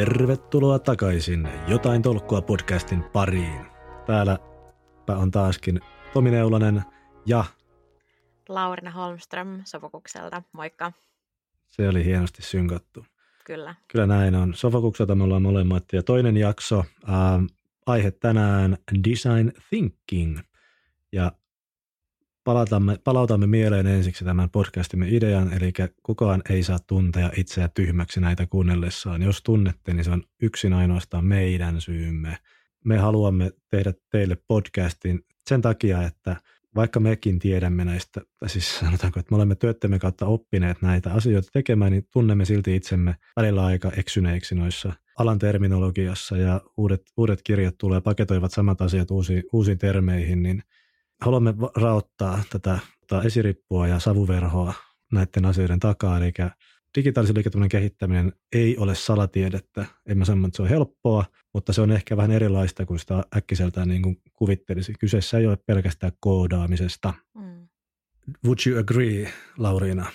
Tervetuloa takaisin Jotain tolkkua podcastin pariin. Täällä on taaskin Tomi Neulanen ja Laurina Holmström Sofokukselta. Moikka. Se oli hienosti synkattu. Kyllä. Kyllä näin on. Sofokukselta me ollaan molemmat. Ja toinen jakso, äh, aihe tänään Design Thinking. Ja palautamme, palautamme mieleen ensiksi tämän podcastimme idean, eli kukaan ei saa tuntea itseä tyhmäksi näitä kuunnellessaan. Jos tunnette, niin se on yksin ainoastaan meidän syymme. Me haluamme tehdä teille podcastin sen takia, että vaikka mekin tiedämme näistä, tai siis sanotaanko, että me olemme työttömme kautta oppineet näitä asioita tekemään, niin tunnemme silti itsemme välillä aika eksyneiksi noissa alan terminologiassa ja uudet, uudet kirjat tulee, paketoivat samat asiat uusiin, uusiin termeihin, niin haluamme raottaa tätä, tätä esirippua ja savuverhoa näiden asioiden takaa, eli digitaalisen liiketoiminnan kehittäminen ei ole salatiedettä. En mä sano, että se on helppoa, mutta se on ehkä vähän erilaista kuin sitä äkkiseltään niin kuin kuvittelisi. Kyseessä ei ole pelkästään koodaamisesta. Mm. Would you agree, Lauriina?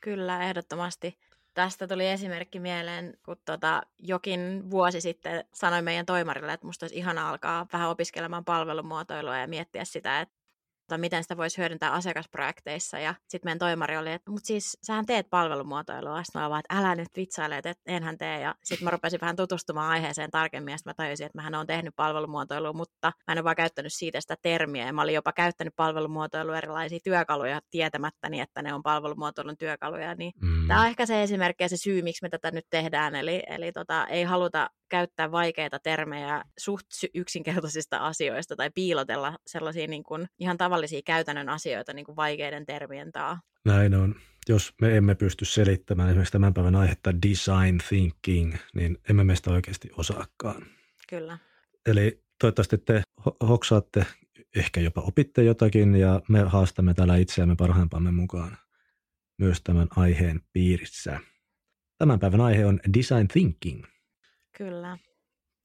Kyllä, ehdottomasti. Tästä tuli esimerkki mieleen, kun tota, jokin vuosi sitten sanoin meidän toimarille, että musta olisi ihana alkaa vähän opiskelemaan palvelumuotoilua ja miettiä sitä, että tai miten sitä voisi hyödyntää asiakasprojekteissa. Ja sitten meidän toimari oli, että mutta siis sähän teet palvelumuotoilua. Sitten mä vaan, että älä nyt vitsaile, että enhän tee. Ja sitten mä rupesin vähän tutustumaan aiheeseen tarkemmin ja sitten mä tajusin, että mä oon tehnyt palvelumuotoilua, mutta mä en ole vaan käyttänyt siitä sitä termiä. Ja mä olin jopa käyttänyt palvelumuotoilua erilaisia työkaluja tietämättäni, että ne on palvelumuotoilun työkaluja. Niin mm. Tämä on ehkä se esimerkki ja se syy, miksi me tätä nyt tehdään. Eli, eli tota, ei haluta käyttää vaikeita termejä suht yksinkertaisista asioista tai piilotella sellaisia niin kuin ihan tavallisia käytännön asioita niin kuin vaikeiden termien taa. Näin on. Jos me emme pysty selittämään esimerkiksi tämän päivän aihetta design thinking, niin emme meistä oikeasti osaakaan. Kyllä. Eli toivottavasti te hoksaatte, ehkä jopa opitte jotakin ja me haastamme täällä itseämme parhaimpamme mukaan myös tämän aiheen piirissä. Tämän päivän aihe on design thinking – Kyllä.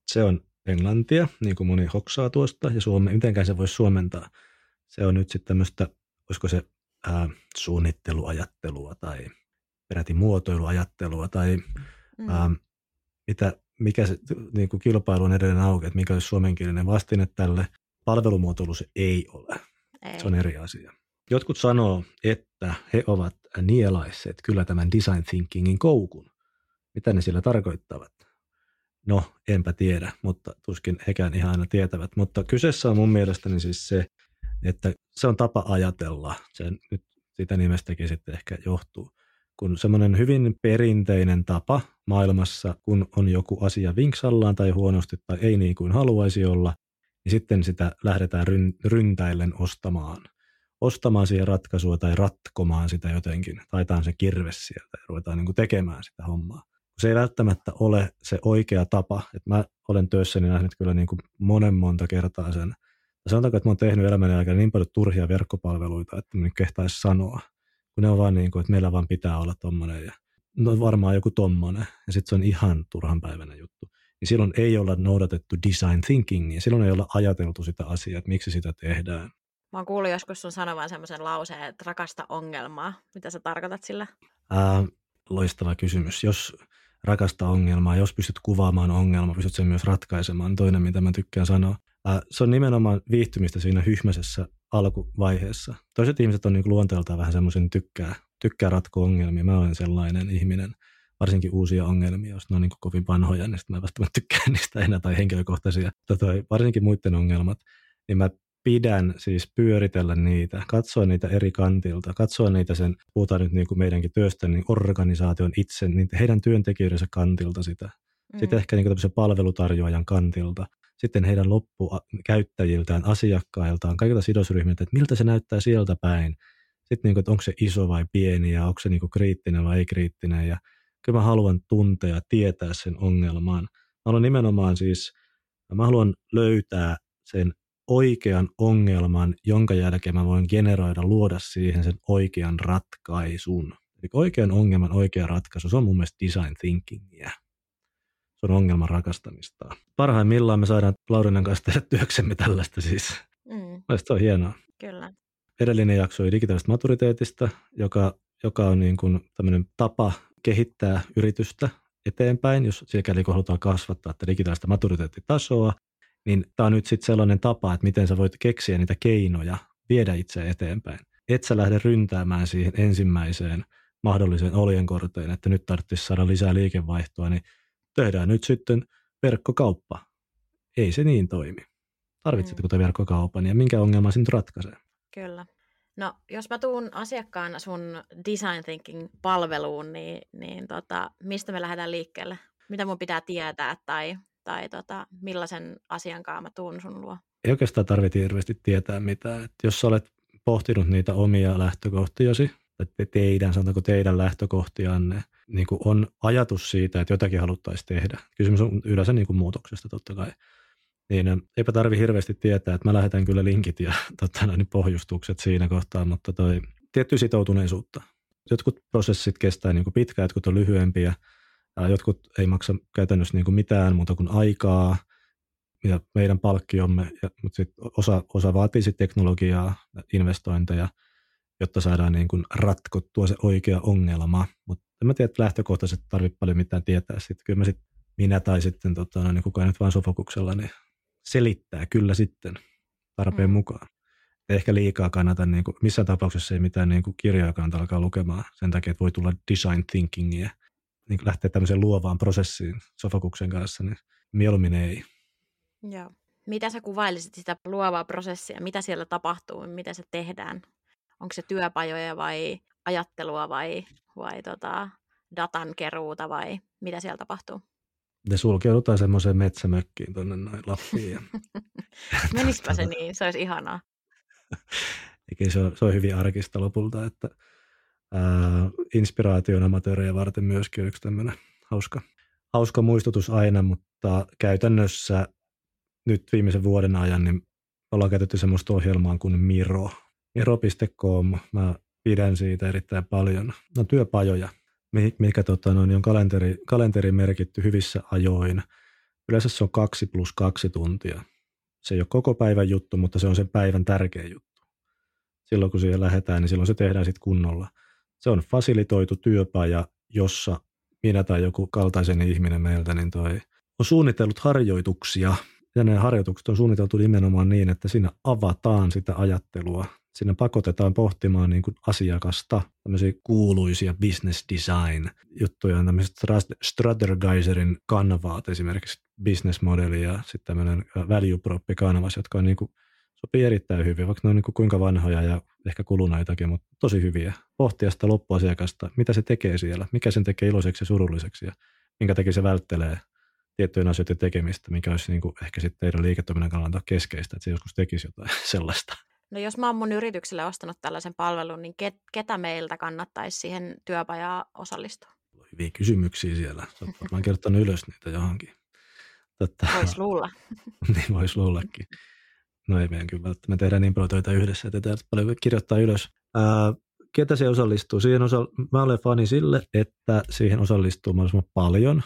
Se on englantia, niin kuin moni hoksaa tuosta, ja suome, mitenkään se voisi suomentaa. Se on nyt sitten tämmöistä, olisiko se ää, suunnitteluajattelua tai peräti muotoiluajattelua tai mm. ää, mitä, mikä se niin kuin kilpailu on edelleen auki, että mikä olisi suomenkielinen vastine tälle. Palvelumuotoilu se ei ole. Ei. Se on eri asia. Jotkut sanoo, että he ovat nielaisseet kyllä tämän design thinkingin koukun. Mitä ne sillä tarkoittavat? No, enpä tiedä, mutta tuskin hekään ihan aina tietävät. Mutta kyseessä on mun mielestäni siis se, että se on tapa ajatella. Se nyt sitä nimestäkin sitten ehkä johtuu. Kun semmoinen hyvin perinteinen tapa maailmassa, kun on joku asia vinksallaan tai huonosti tai ei niin kuin haluaisi olla, niin sitten sitä lähdetään ryntäillen ostamaan. Ostamaan siihen ratkaisua tai ratkomaan sitä jotenkin. Taitaan se kirves sieltä ja ruvetaan niin kuin tekemään sitä hommaa se ei välttämättä ole se oikea tapa. Et mä olen työssäni nähnyt kyllä niin kuin monen monta kertaa sen. Ja sanotaanko, että mä oon tehnyt elämäni aikana niin paljon turhia verkkopalveluita, että mä kehtaisi sanoa. Kun ne on vaan niin kuin, että meillä vaan pitää olla tommonen ja no varmaan joku tommonen. Ja sitten se on ihan turhan päivänä juttu. Niin silloin ei olla noudatettu design thinkingia. Silloin ei olla ajateltu sitä asiaa, että miksi sitä tehdään. Mä oon kuullut joskus sun sanovan semmoisen lauseen, että rakasta ongelmaa. Mitä sä tarkoitat sillä? Ää, loistava kysymys. Jos rakasta ongelmaa. Jos pystyt kuvaamaan ongelmaa, pystyt sen myös ratkaisemaan. Toinen, mitä mä tykkään sanoa. Se on nimenomaan viihtymistä siinä hyhmäisessä alkuvaiheessa. Toiset ihmiset on niin luonteeltaan vähän semmoisen tykkää, tykkää ratkoa ongelmia. Mä olen sellainen ihminen, varsinkin uusia ongelmia, jos ne on niin kovin vanhoja, niin sitten mä välttämättä tykkään niistä enää tai henkilökohtaisia. Tota, varsinkin muiden ongelmat, niin mä pidän siis pyöritellä niitä, katsoa niitä eri kantilta, katsoa niitä sen, puhutaan nyt niin kuin meidänkin työstä, niin organisaation itse, niin heidän työntekijöidensä kantilta sitä. Mm. Sitten ehkä niin kuin palvelutarjoajan kantilta. Sitten heidän loppukäyttäjiltään, asiakkailtaan, kaikilta sidosryhmiltä, että miltä se näyttää sieltä päin. Sitten niin kuin, että onko se iso vai pieni ja onko se niin kuin kriittinen vai ei kriittinen. Ja kyllä mä haluan tuntea, tietää sen ongelman. Mä haluan nimenomaan siis, mä haluan löytää sen oikean ongelman, jonka jälkeen mä voin generoida, luoda siihen sen oikean ratkaisun. Eli oikean ongelman oikea ratkaisu, se on mun mielestä design thinkingia. Se on ongelman rakastamista. Parhaimmillaan me saadaan Laurinan kanssa tehdä työksemme tällaista siis. Mm. se on hienoa. Kyllä. Edellinen jakso oli digitaalisesta maturiteetista, joka, joka on niin kuin tämmöinen tapa kehittää yritystä eteenpäin, jos sielläkin halutaan kasvattaa että digitaalista maturiteettitasoa, niin tämä on nyt sitten sellainen tapa, että miten sä voit keksiä niitä keinoja viedä itse eteenpäin. Et sä lähde ryntäämään siihen ensimmäiseen mahdolliseen oljenkorteen, että nyt tarvitsisi saada lisää liikevaihtoa, niin tehdään nyt sitten verkkokauppa. Ei se niin toimi. Tarvitsetko mm. verkkokaupan ja minkä ongelman sinut ratkaisee? Kyllä. No, jos mä tuun asiakkaana sun Design Thinking-palveluun, niin, niin tota, mistä me lähdetään liikkeelle? Mitä mun pitää tietää tai, tai tota, millaisen asiankaan mä tuun sun luo? Ei oikeastaan tarvitse hirveästi tietää mitään. Et jos sä olet pohtinut niitä omia lähtökohtiasi, tai teidän, sanotaanko teidän lähtökohtianne, niin kuin on ajatus siitä, että jotakin haluttaisiin tehdä. Kysymys on yleensä niin kuin muutoksesta totta kai niin eipä tarvi hirveästi tietää, että mä lähetän kyllä linkit ja totta, niin pohjustukset siinä kohtaa, mutta toi tietty sitoutuneisuutta. Jotkut prosessit kestää niin kuin pitkään, jotkut on lyhyempiä, jotkut ei maksa käytännössä niin kuin mitään muuta kuin aikaa, ja meidän palkkiomme, ja, mutta sit osa, osa vaatii sit teknologiaa, investointeja, jotta saadaan niin kuin ratkottua se oikea ongelma. Mutta en mä tiedä, että lähtökohtaisesti tarvitse paljon mitään tietää. Sitten kyllä mä sit, minä tai sitten tota, no, niin kukaan nyt vaan sofokuksella, niin selittää kyllä sitten tarpeen mm. mukaan. Ehkä liikaa kannata, niin kuin, missään tapauksessa ei mitään niin kuin kirjaa kannata alkaa lukemaan sen takia, että voi tulla design thinkingia, niin lähteä tämmöiseen luovaan prosessiin sofokuksen kanssa, niin mieluummin ei. Joo. Mitä sä kuvailisit sitä luovaa prosessia? Mitä siellä tapahtuu? Miten se tehdään? Onko se työpajoja vai ajattelua vai, vai tota, datan keruuta vai mitä siellä tapahtuu? Ne sulkeudutaan semmoiseen metsämökkiin tuonne noin Lappiin. Ja... Menispä se niin, se olisi ihanaa. Eikä se, on, se on hyvin arkista lopulta, että inspiraation amatöörejä varten myöskin yksi tämmöinen hauska, hauska muistutus aina, mutta käytännössä nyt viimeisen vuoden ajan niin ollaan käytetty semmoista ohjelmaa kuin Miro. Miro.com, mä pidän siitä erittäin paljon. No työpajoja, mikä tota, noin, on kalenteri, kalenteri merkitty hyvissä ajoin. Yleensä se on kaksi plus kaksi tuntia. Se ei ole koko päivän juttu, mutta se on sen päivän tärkeä juttu. Silloin kun siihen lähdetään, niin silloin se tehdään sitten kunnolla. Se on fasilitoitu työpaja, jossa minä tai joku kaltaisen ihminen meiltä niin toi, on suunnitellut harjoituksia. Ja ne harjoitukset on suunniteltu nimenomaan niin, että siinä avataan sitä ajattelua sinne pakotetaan pohtimaan niin kuin asiakasta, tämmöisiä kuuluisia business design juttuja, tämmöiset Strategizerin kanavaat, esimerkiksi business modeli ja sitten tämmöinen value proppi kanavas, jotka on niin kuin, sopii erittäin hyvin, vaikka ne on niin kuin kuinka vanhoja ja ehkä kuluneitakin, mutta tosi hyviä. Pohtia sitä loppuasiakasta, mitä se tekee siellä, mikä sen tekee iloiseksi ja surulliseksi ja minkä takia se välttelee tiettyjen asioiden tekemistä, mikä olisi niin kuin ehkä sitten teidän liiketoiminnan kannalta keskeistä, että se joskus tekisi jotain sellaista. No jos mä oon mun yritykselle ostanut tällaisen palvelun, niin ket, ketä meiltä kannattaisi siihen työpajaan osallistua? Hyviä kysymyksiä siellä. Olet varmaan kertonut ylös niitä johonkin. Totta. Vois luulla. niin vois luullakin. No ei meidän kyllä Me tehdään niin paljon töitä yhdessä, että täytyy paljon kirjoittaa ylös. Ää, ketä se osallistuu? Siihen osa... Mä olen fani sille, että siihen osallistuu mahdollisimman paljon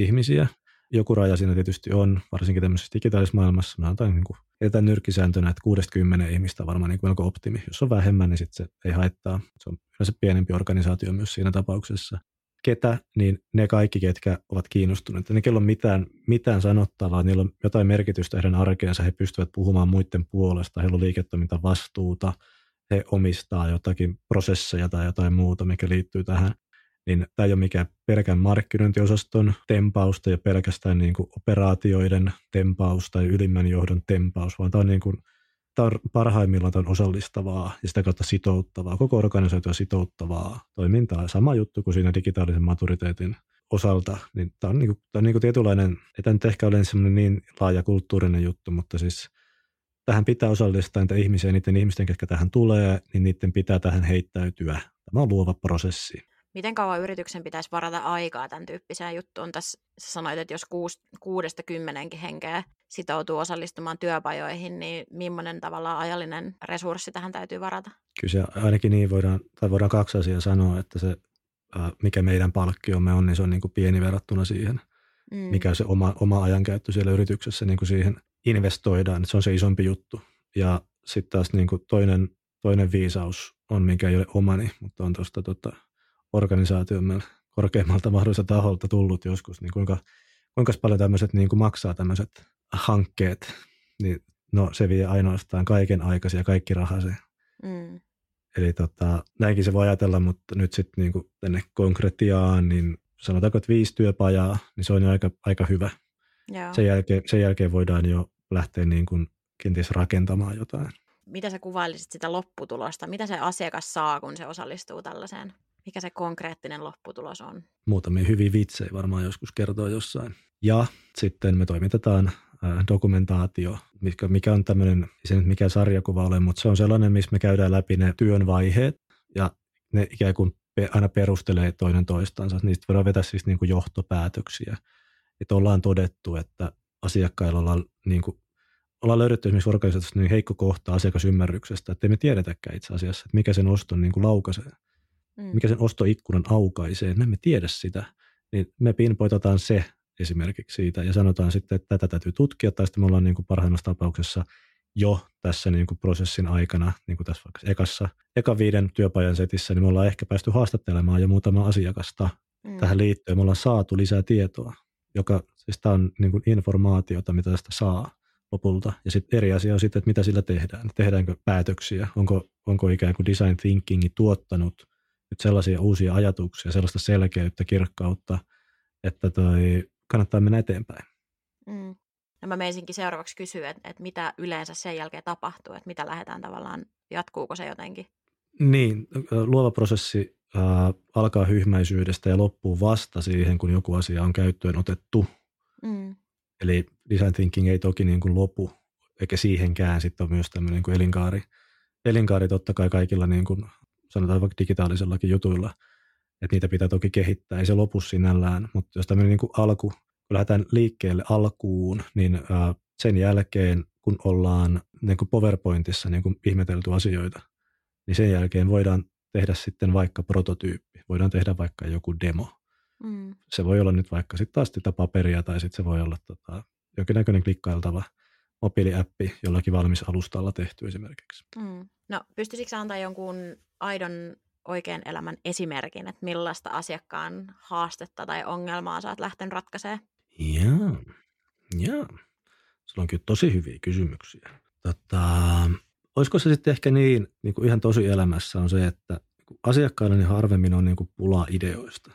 ihmisiä, joku raja siinä tietysti on, varsinkin tämmöisessä digitaalisessa maailmassa. Mä otan niin jätetään nyrkkisääntönä, että 60 ihmistä on varmaan niin kuin melko optimi. Jos on vähemmän, niin sitten se ei haittaa. Se on yleensä pienempi organisaatio myös siinä tapauksessa. Ketä, niin ne kaikki, ketkä ovat kiinnostuneet. Ne, kello on mitään, mitään sanottavaa, niillä on jotain merkitystä heidän arkeensa, he pystyvät puhumaan muiden puolesta, heillä on liiketoiminta vastuuta, he omistaa jotakin prosesseja tai jotain muuta, mikä liittyy tähän niin tämä ei ole mikään pelkän markkinointiosaston tempausta ja pelkästään niin kuin operaatioiden tempaus tai ylimmän johdon tempaus, vaan tämä on, niin kuin, on parhaimmillaan on osallistavaa ja sitä kautta sitouttavaa, koko organisaatio sitouttavaa toimintaa. Sama juttu kuin siinä digitaalisen maturiteetin osalta, niin tämä on, niin kuin, tämä on niin kuin tietynlainen, ei tämä nyt ehkä ole semmoinen niin laaja kulttuurinen juttu, mutta siis tähän pitää osallistaa niitä ihmisiä, niiden ihmisten, jotka tähän tulee, niin niiden pitää tähän heittäytyä. Tämä on luova prosessi miten kauan yrityksen pitäisi varata aikaa tämän tyyppiseen juttuun? Tässä sä sanoit, että jos kuudesta kymmenenkin henkeä sitoutuu osallistumaan työpajoihin, niin millainen tavalla ajallinen resurssi tähän täytyy varata? Kyllä se ainakin niin voidaan, tai voidaan kaksi asiaa sanoa, että se mikä meidän palkkiomme on, niin se on niin kuin pieni verrattuna siihen, mm. mikä se oma, oma ajankäyttö siellä yrityksessä niin kuin siihen investoidaan. Se on se isompi juttu. Ja sitten taas niin kuin toinen, toinen viisaus on, mikä ei ole omani, mutta on tuosta tota, organisaatiomme korkeammalta mahdolliselta taholta tullut joskus, niin kuinka, kuinka paljon tämmöiset niin kuin maksaa tämmöiset hankkeet, niin no se vie ainoastaan kaiken aikaisia ja kaikki rahasi. Mm. Eli tota, näinkin se voi ajatella, mutta nyt sitten niin tänne konkretiaan, niin sanotaanko, että viisi työpajaa, niin se on jo aika, aika hyvä. Joo. Sen, jälkeen, sen jälkeen voidaan jo lähteä niin kuin kenties rakentamaan jotain. Mitä sä kuvailisit sitä lopputulosta? Mitä se asiakas saa, kun se osallistuu tällaiseen? Mikä se konkreettinen lopputulos on? Muutamia hyviä vitsejä varmaan joskus kertoo jossain. Ja sitten me toimitetaan dokumentaatio, mikä, mikä on tämmöinen, se nyt mikä sarjakuva ole, mutta se on sellainen, missä me käydään läpi ne työn vaiheet ja ne ikään kuin aina perustelee toinen toistansa. Niistä voidaan vetää siis niin kuin johtopäätöksiä. Että ollaan todettu, että asiakkailla ollaan, niin kuin, ollaan löydetty esimerkiksi organisaatiossa niin heikko kohta asiakasymmärryksestä, että me tiedetäkään itse asiassa, että mikä sen oston niin kuin laukaisee, mm. mikä sen ostoikkunan aukaisee. Me emme tiedä sitä. Niin me pinpoitataan se esimerkiksi siitä ja sanotaan sitten, että tätä täytyy tutkia, tai sitten me ollaan niin kuin parhaimmassa tapauksessa jo tässä niin kuin prosessin aikana, niin kuin tässä vaikka ekassa, eka viiden työpajan setissä, niin me ollaan ehkä päästy haastattelemaan jo muutama asiakasta mm. tähän liittyen. Me ollaan saatu lisää tietoa, joka siis tämä on niin kuin informaatiota, mitä tästä saa lopulta. Ja sitten eri asia on sitten, että mitä sillä tehdään. Tehdäänkö päätöksiä? Onko, onko ikään kuin design thinkingi tuottanut nyt sellaisia uusia ajatuksia, sellaista selkeyttä, kirkkautta, että toi kannattaa mennä eteenpäin. Mm. Ja mä meisinkin seuraavaksi kysyä, että, että mitä yleensä sen jälkeen tapahtuu, että mitä lähdetään tavallaan, jatkuuko se jotenkin? Niin, luova prosessi äh, alkaa hyhmäisyydestä ja loppuu vasta siihen, kun joku asia on käyttöön otettu. Mm. Eli design thinking ei toki niin kuin lopu, eikä siihenkään sitten ole myös tämmöinen niin kuin elinkaari. Elinkaari totta kai kaikilla niin kuin, sanotaan vaikka digitaalisellakin jutuilla – että niitä pitää toki kehittää, ei se lopu sinällään, mutta jos tämmöinen niin kuin alku, kun lähdetään liikkeelle alkuun, niin sen jälkeen, kun ollaan niin kuin PowerPointissa niin kuin ihmetelty asioita, niin sen jälkeen voidaan tehdä sitten vaikka prototyyppi, voidaan tehdä vaikka joku demo. Mm. Se voi olla nyt vaikka sitten taas sitä paperia tai sitten se voi olla tota, jonkinnäköinen klikkailtava mobiiliäppi jollakin valmis alustalla tehty esimerkiksi. Mm. No pystyisikö antaa jonkun aidon oikean elämän esimerkin, että millaista asiakkaan haastetta tai ongelmaa sä oot lähtenyt ratkaisemaan? Joo, joo. Sulla on kyllä tosi hyviä kysymyksiä. Tota, olisiko se sitten ehkä niin, niin kuin ihan tosi elämässä on se, että asiakkailla niin harvemmin on niin kuin pulaa ideoista.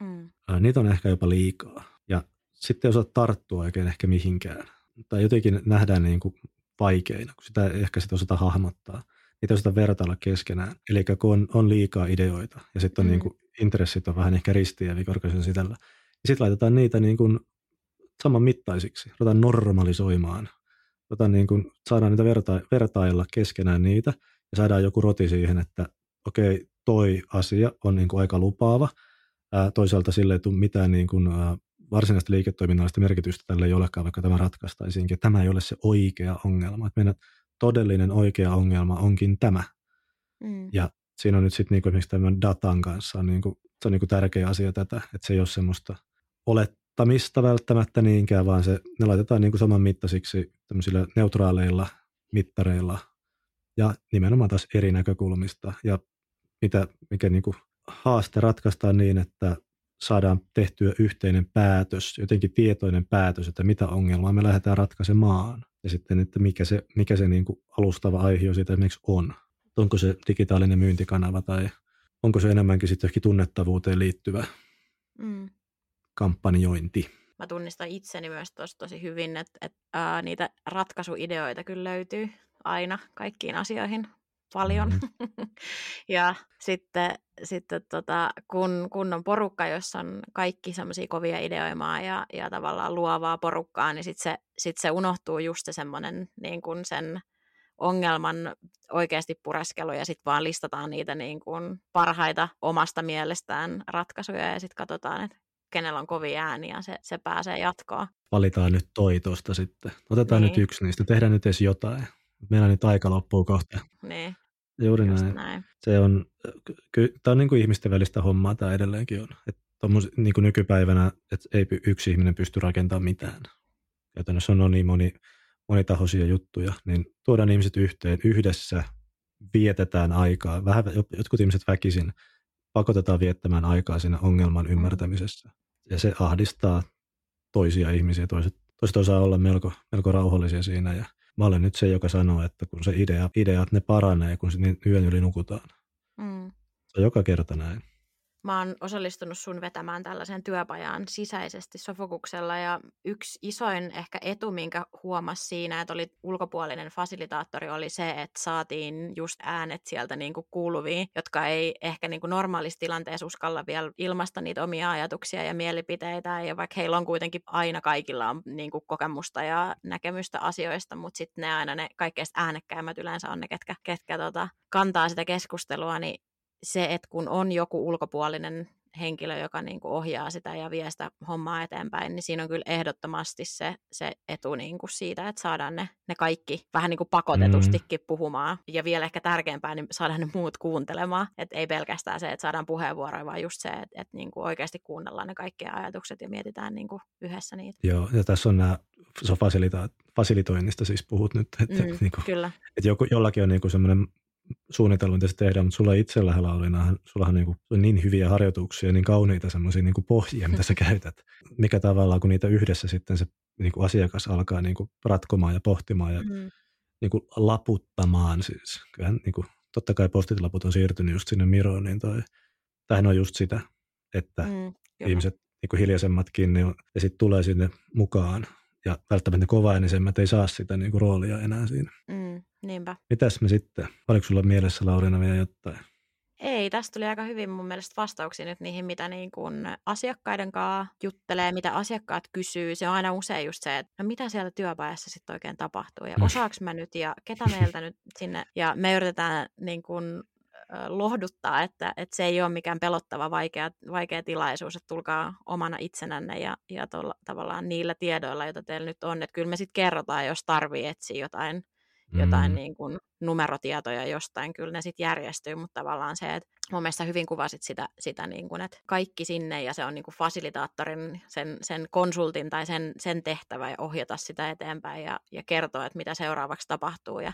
Mm. Niitä on ehkä jopa liikaa. Ja sitten ei osaa tarttua oikein ehkä mihinkään. Tai jotenkin nähdään niin kuin vaikeina, kun sitä ehkä sitten osata hahmottaa – niitä osata vertailla keskenään. Eli kun on, on liikaa ideoita ja sitten on mm. niin kuin, intressit on vähän ehkä ristiä korkeisen sisällä, niin sitten laitetaan niitä niin kuin saman mittaisiksi, ruvetaan normalisoimaan. Ruvetaan niin kuin, saadaan niitä verta, vertailla keskenään niitä ja saadaan joku roti siihen, että okei, toi asia on niin kuin aika lupaava. Ää, toisaalta sille ei tule mitään niin kuin, ää, varsinaista liiketoiminnallista merkitystä tälle ei olekaan, vaikka tämä ratkaistaisiinkin. Tämä ei ole se oikea ongelma. Että meidän todellinen oikea ongelma onkin tämä. Mm. Ja siinä on nyt sitten niinku esimerkiksi tämän datan kanssa, on niinku, se on niinku tärkeä asia tätä, että se ei ole semmoista olettamista välttämättä niinkään, vaan se, ne laitetaan niinku saman mittaisiksi tämmöisillä neutraaleilla mittareilla ja nimenomaan taas eri näkökulmista. Ja mitä, mikä niinku haaste ratkaistaan niin, että saadaan tehtyä yhteinen päätös, jotenkin tietoinen päätös, että mitä ongelmaa me lähdetään ratkaisemaan ja sitten, että mikä se, mikä se niin kuin alustava aihe siitä esimerkiksi on. Onko se digitaalinen myyntikanava tai onko se enemmänkin sitten ehkä tunnettavuuteen liittyvä mm. kampanjointi. Mä tunnistan itseni myös tosi, tosi hyvin, että, että ää, niitä ratkaisuideoita kyllä löytyy aina kaikkiin asioihin paljon. Mm-hmm. ja sitten, sitten tota, kun, kun on porukka, jossa on kaikki semmoisia kovia ideoimaa ja, ja tavallaan luovaa porukkaa, niin sitten se, sit se unohtuu just se semmoinen niin kuin sen ongelman oikeasti pureskelu ja sitten vaan listataan niitä niin kuin parhaita omasta mielestään ratkaisuja ja sitten katsotaan, että kenellä on kovia ääniä ja se, se pääsee jatkoon. Valitaan nyt toi tosta sitten. Otetaan niin. nyt yksi niistä, tehdään nyt edes jotain. Meillä nyt aika loppuu kohta. Niin. Juuri näin. näin. Se on, ky, tämä on niin kuin ihmisten välistä hommaa tämä edelleenkin on. Että tommos, niin kuin nykypäivänä, että ei yksi ihminen pysty rakentamaan mitään. Käytännössä on niin moni, monitahoisia juttuja, niin tuodaan ihmiset yhteen yhdessä, vietetään aikaa. Vähän, jotkut ihmiset väkisin pakotetaan viettämään aikaa siinä ongelman ymmärtämisessä. Ja se ahdistaa toisia ihmisiä. Toiset, toiset osaa olla melko, melko rauhallisia siinä. Ja mä olen nyt se, joka sanoo, että kun se idea, ideat ne paranee, kun niin yön yli nukutaan. Mm. Se on joka kerta näin. Mä oon osallistunut sun vetämään tällaisen työpajan sisäisesti Sofokuksella ja yksi isoin ehkä etu, minkä huomasi siinä, että oli ulkopuolinen fasilitaattori, oli se, että saatiin just äänet sieltä niin kuin kuuluviin, jotka ei ehkä niin kuin normaalissa tilanteessa uskalla vielä ilmaista niitä omia ajatuksia ja mielipiteitä. Ja vaikka heillä on kuitenkin aina kaikilla on niin kuin kokemusta ja näkemystä asioista, mutta sitten ne aina ne kaikkein äänekkäimmät yleensä on ne, ketkä, ketkä tota, kantaa sitä keskustelua, niin se, että kun on joku ulkopuolinen henkilö, joka niin kuin ohjaa sitä ja vie sitä hommaa eteenpäin, niin siinä on kyllä ehdottomasti se, se etu niin kuin siitä, että saadaan ne, ne kaikki vähän niin kuin pakotetustikin mm. puhumaan. Ja vielä ehkä tärkeämpää, niin saadaan ne muut kuuntelemaan. Että ei pelkästään se, että saadaan puheenvuoroja, vaan just se, että, että niin kuin oikeasti kuunnellaan ne kaikki ajatukset ja mietitään niin kuin yhdessä niitä. Joo, ja tässä on nämä, se on fasilitoinnista siis puhut nyt, että, mm, niin kuin, kyllä. että joku, jollakin on niin kuin semmoinen suunnitellut, mitä se tehdään, mutta sulla itsellä Laulina, sulla on niin, kuin, niin hyviä harjoituksia, niin kauniita semmoisia niin pohjia, mitä sä käytät. Mikä tavallaan, kun niitä yhdessä sitten se niin kuin asiakas alkaa niin kuin ratkomaan ja pohtimaan ja mm. niin kuin laputtamaan. Siis. Kyllähän, niin kuin, totta kai postitlaput on siirtynyt just sinne Miroon, niin toi, tämähän on just sitä, että mm, ihmiset niin kuin hiljaisemmatkin niin, ja sitten tulee sinne mukaan ja välttämättä kovaäänisemmät ei saa sitä niin kuin roolia enää siinä. Mm, niinpä. Mitäs me sitten? Oliko sulla mielessä Laurina vielä jotain? Ei, tästä tuli aika hyvin mun mielestä vastauksia nyt niihin, mitä niin kuin asiakkaiden kanssa juttelee, mitä asiakkaat kysyy. Se on aina usein just se, että no mitä siellä työpajassa sitten oikein tapahtuu ja mm. osaaks mä nyt ja ketä meiltä nyt sinne. Ja me yritetään niin kuin lohduttaa, että, että se ei ole mikään pelottava vaikea, vaikea tilaisuus, että tulkaa omana itsenänne ja, ja tolla, tavallaan niillä tiedoilla, joita teillä nyt on. Että kyllä me sitten kerrotaan, jos tarvii etsiä jotain, mm. jotain niin kuin numerotietoja jostain, kyllä ne sitten järjestyy, mutta tavallaan se, että mun mielestä hyvin kuvasit sitä, sitä niin kuin, että kaikki sinne ja se on niin kuin fasilitaattorin, sen, sen konsultin tai sen, sen tehtävä ja ohjata sitä eteenpäin ja, ja kertoa, että mitä seuraavaksi tapahtuu ja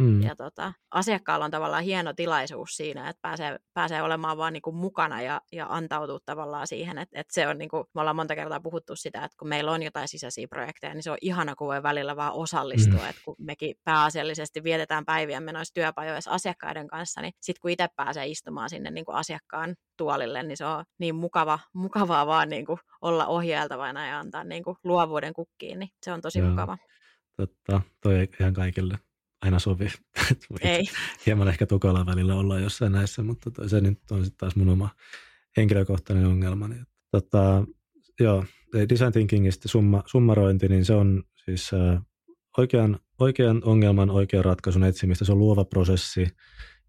Mm. Ja tota, asiakkaalla on tavallaan hieno tilaisuus siinä, että pääsee, pääsee olemaan vaan niin kuin mukana ja, ja antautuu tavallaan siihen, että, että se on niin kuin, me ollaan monta kertaa puhuttu sitä, että kun meillä on jotain sisäisiä projekteja, niin se on ihana, kun voi välillä vaan osallistua, mm. että kun mekin pääasiallisesti vietetään päiviä noissa työpajoissa asiakkaiden kanssa, niin sitten kun itse pääsee istumaan sinne niin kuin asiakkaan tuolille, niin se on niin mukava, mukavaa vaan niin kuin olla ohjailtavana ja antaa niin kuin luovuuden kukkiin, niin se on tosi Joo. mukava. Totta, toi ihan kaikille aina sovi. Ei. Hieman ehkä tukala välillä olla jossain näissä, mutta se nyt on sitten taas mun oma henkilökohtainen ongelmani. Tota, joo, design thinkingistä summa, summarointi, niin se on siis äh, oikean, oikean ongelman oikean ratkaisun etsimistä. Se on luova prosessi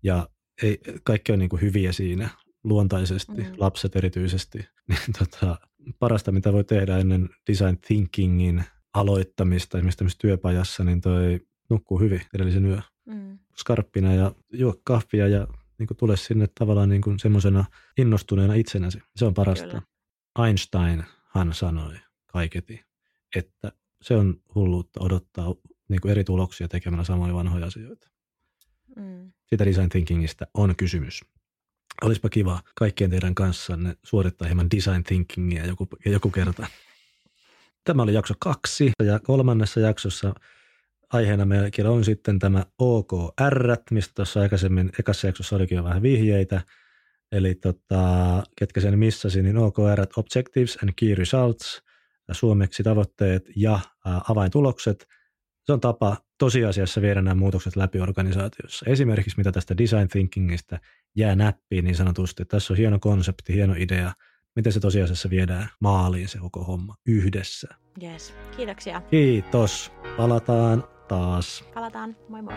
ja ei, kaikki on niin kuin hyviä siinä luontaisesti, mm. lapset erityisesti. Niin tota, parasta, mitä voi tehdä ennen design thinkingin aloittamista esimerkiksi työpajassa, niin toi nukkuu hyvin edellisen yö. Mm. Skarppina ja juo kahvia ja niin kuin tule sinne tavallaan niin kuin semmoisena innostuneena itsenäsi. Se on parasta. Kyllä. Einstein hän sanoi kaiketi, että se on hulluutta odottaa niin kuin eri tuloksia tekemällä samoja vanhoja asioita. Mm. Sitä design thinkingistä on kysymys. Olisipa kiva kaikkien teidän kanssanne suorittaa hieman design thinkingia joku, joku kerta. Tämä oli jakso kaksi ja kolmannessa jaksossa aiheena meillä on sitten tämä OKR, mistä tuossa aikaisemmin ekassa jaksossa olikin jo vähän vihjeitä. Eli tota, ketkä sen missasi, niin OKR, Objectives and Key Results, suomeksi tavoitteet ja avaintulokset. Se on tapa tosiasiassa viedä nämä muutokset läpi organisaatiossa. Esimerkiksi mitä tästä design thinkingistä jää näppiin niin sanotusti. Tässä on hieno konsepti, hieno idea. Miten se tosiasiassa viedään maaliin se koko homma yhdessä. Yes. Kiitoksia. Kiitos. Palataan taas. Palataan. Moi moi.